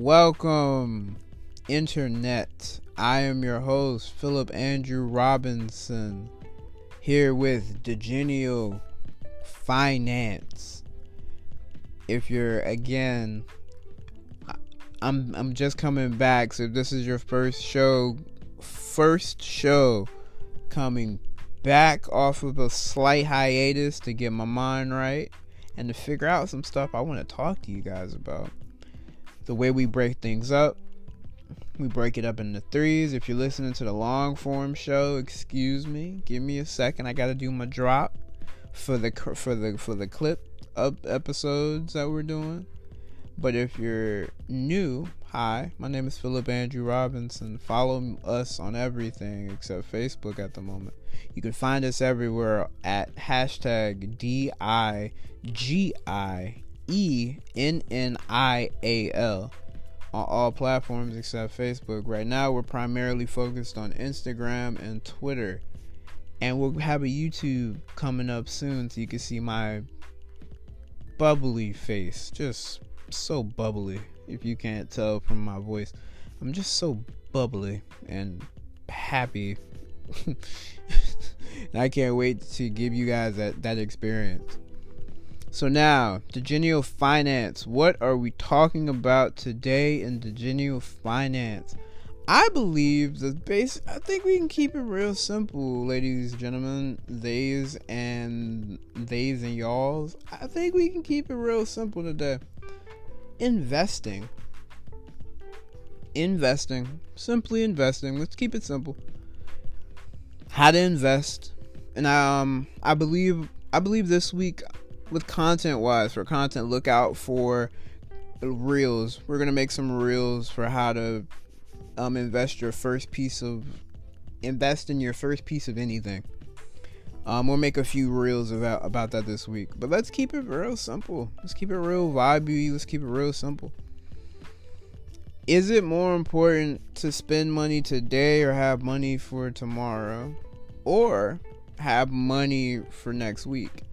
Welcome, Internet. I am your host, Philip Andrew Robinson, here with Digiennial Finance. If you're again, I'm I'm just coming back, so if this is your first show, first show coming back off of a slight hiatus to get my mind right and to figure out some stuff I want to talk to you guys about the way we break things up. We break it up into threes. If you're listening to the long form show, excuse me, give me a second. I got to do my drop for the for the for the clip up episodes that we're doing. But if you're new, hi, my name is Philip Andrew Robinson. Follow us on everything except Facebook at the moment. You can find us everywhere at hashtag D I G I E N N I A L on all platforms except Facebook. Right now, we're primarily focused on Instagram and Twitter. And we'll have a YouTube coming up soon so you can see my bubbly face. Just so bubbly, if you can't tell from my voice. I'm just so bubbly and happy. and I can't wait to give you guys that, that experience. So now, Digiennial Finance. What are we talking about today in Digiennial Finance? I believe the base. I think we can keep it real simple, ladies, and gentlemen, theys and theys and y'alls. I think we can keep it real simple today. Investing. Investing. Simply investing. Let's keep it simple. How to invest. And um I believe I believe this week with content wise for content look out for reels. We're gonna make some reels for how to um, invest your first piece of invest in your first piece of anything. Um, we'll make a few reels about about that this week. But let's keep it real simple. Let's keep it real vibey. Let's keep it real simple. Is it more important to spend money today or have money for tomorrow? Or have money for next week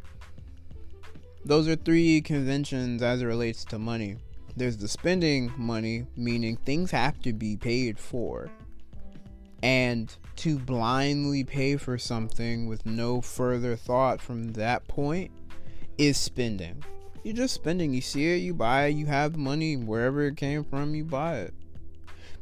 those are three conventions as it relates to money. There's the spending money, meaning things have to be paid for. And to blindly pay for something with no further thought from that point is spending. You're just spending. You see it, you buy it, you have money wherever it came from, you buy it.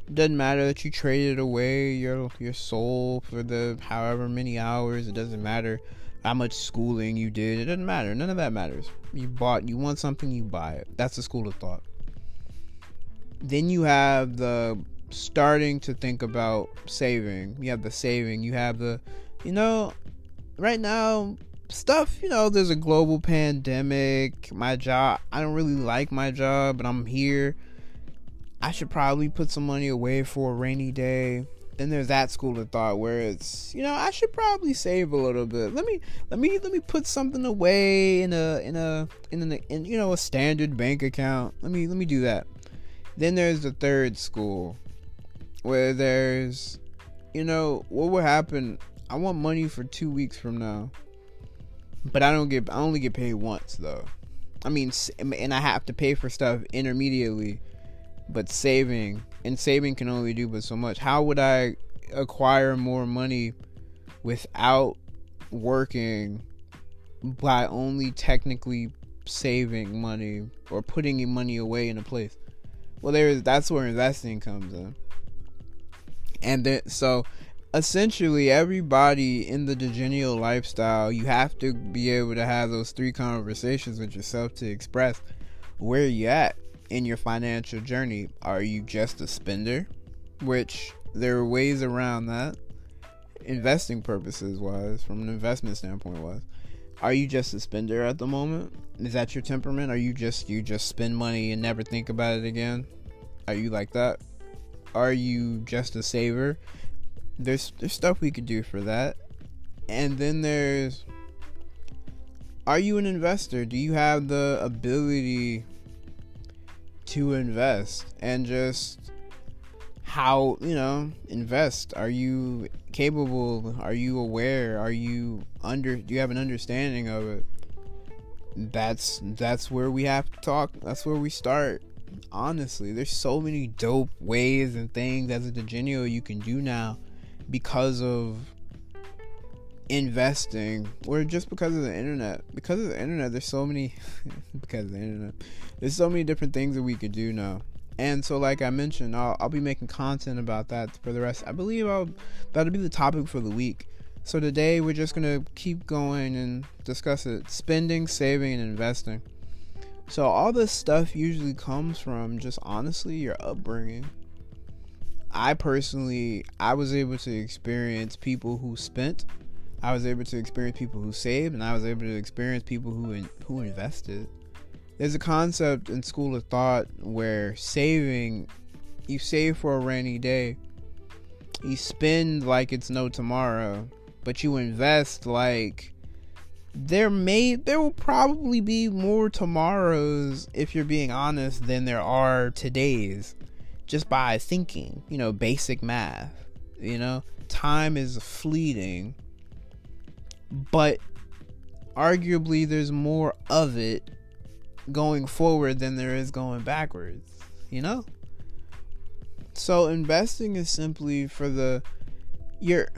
It doesn't matter that you traded away your your soul for the however many hours. It doesn't matter how much schooling you did. It doesn't matter. None of that matters. You bought, you want something, you buy it. That's the school of thought. Then you have the starting to think about saving. You have the saving. You have the, you know, right now, stuff, you know, there's a global pandemic. My job, I don't really like my job, but I'm here. I should probably put some money away for a rainy day then there's that school of thought where it's you know I should probably save a little bit. Let me let me let me put something away in a in a in a in you know a standard bank account. Let me let me do that. Then there's the third school where there's you know what will happen. I want money for two weeks from now, but I don't get I only get paid once though. I mean, and I have to pay for stuff intermediately, but saving and saving can only do but so much. How would I acquire more money without working by only technically saving money or putting money away in a place? Well, there's that's where investing comes in. And then so essentially everybody in the Digiennial lifestyle, you have to be able to have those three conversations with yourself to express where you at in your financial journey. Are you just a spender? Which there are ways around that, investing purposes wise, from an investment standpoint wise. Are you just a spender at the moment? Is that your temperament? Are you just you just spend money and never think about it again? Are you like that? Are you just a saver? There's there's stuff we could do for that. And then there's are you an investor? Do you have the ability to invest and just how you know invest. Are you capable? Are you aware? Are you under do you have an understanding of it? That's that's where we have to talk. That's where we start. Honestly, there's so many dope ways and things as a Digiennial you can do now because of investing or just because of the internet. Because of the internet, there's so many because of the internet. There's so many different things that we could do now. And so, like I mentioned, I'll, I'll be making content about that for the rest. I believe I'll that'll be the topic for the week. So today we're just gonna keep going and discuss it: spending, saving, and investing. So all this stuff usually comes from just honestly your upbringing. I personally, I was able to experience people who spent. I was able to experience people who saved, and I was able to experience people who in, who invested. There's a concept in school of thought where saving you save for a rainy day you spend like it's no tomorrow but you invest like there may there will probably be more tomorrows if you're being honest than there are todays just by thinking you know basic math you know? Time is fleeting but arguably there's more of it going forward than there is going backwards, you know? So investing is simply for the your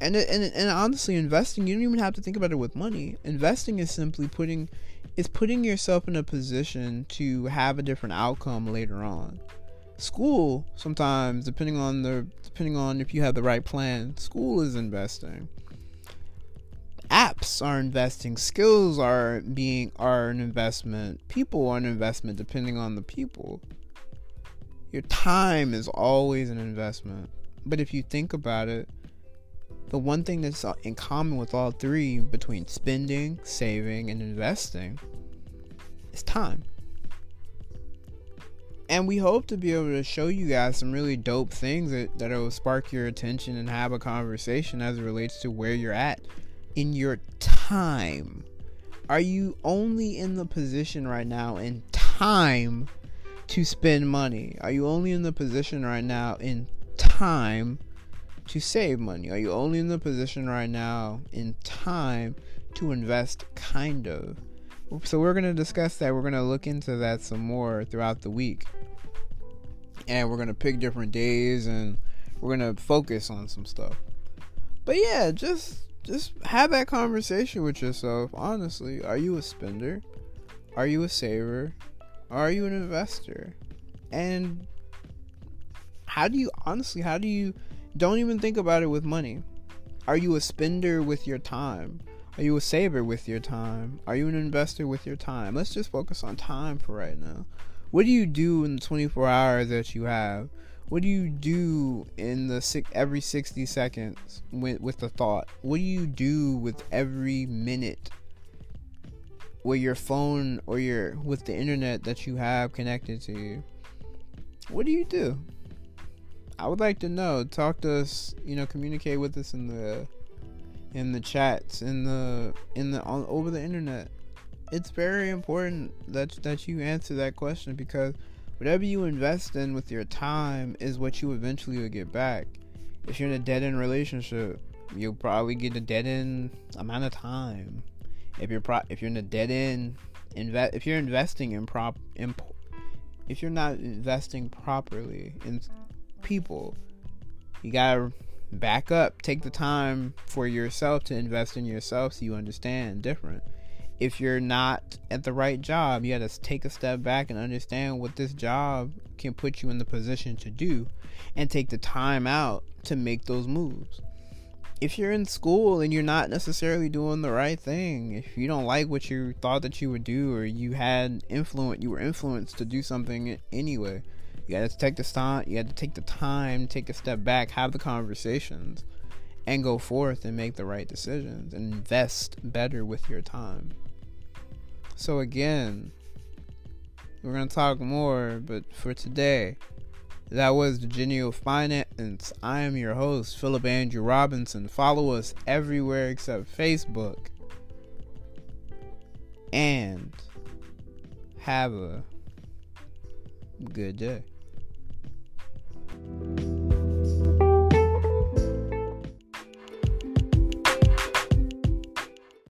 and and and honestly investing you don't even have to think about it with money. Investing is simply putting is putting yourself in a position to have a different outcome later on. School sometimes depending on the depending on if you have the right plan, school is investing apps are investing skills are being are an investment people are an investment depending on the people. Your time is always an investment. But if you think about it the one thing that's in common with all three between spending saving and investing is time. And we hope to be able to show you guys some really dope things that, that will spark your attention and have a conversation as it relates to where you're at in your time? Are you only in the position right now in time to spend money? Are you only in the position right now in time to save money? Are you only in the position right now in time to invest kind of? So we're going to discuss that. We're going to look into that some more throughout the week. And we're going to pick different days and we're going to focus on some stuff. But yeah, just just have that conversation with yourself. Honestly, are you a spender? Are you a saver? Are you an investor? And how do you honestly, how do you don't even think about it with money? Are you a spender with your time? Are you a saver with your time? Are you an investor with your time? Let's just focus on time for right now. What do you do in the 24 hours that you have? What do you do in the six, every 60 seconds with, with the thought? What do you do with every minute with your phone or your with the internet that you have connected to you? What do you do? I would like to know. Talk to us you know communicate with us in the in the chats in the in the on over the internet. It's very important that that you answer that question because whatever you invest in with your time is what you eventually will get back. If you're in a dead end relationship, you'll probably get a dead end amount of time. If you're pro- if you're in a dead end invest if you're investing in prop in, if you're not investing properly in people, you gotta back up. Take the time for yourself to invest in yourself so you understand different if you're not at the right job, you got to take a step back and understand what this job can put you in the position to do and take the time out to make those moves. If you're in school and you're not necessarily doing the right thing, if you don't like what you thought that you would do or you had influence you were influenced to do something anyway, you got to take the time, you got to take the time, take a step back, have the conversations and go forth and make the right decisions and invest better with your time. So again, we're gonna talk more, but for today, that was Digiennial Finance. I am your host, Philip Andrew Robinson. Follow us everywhere except Facebook. And have a good day.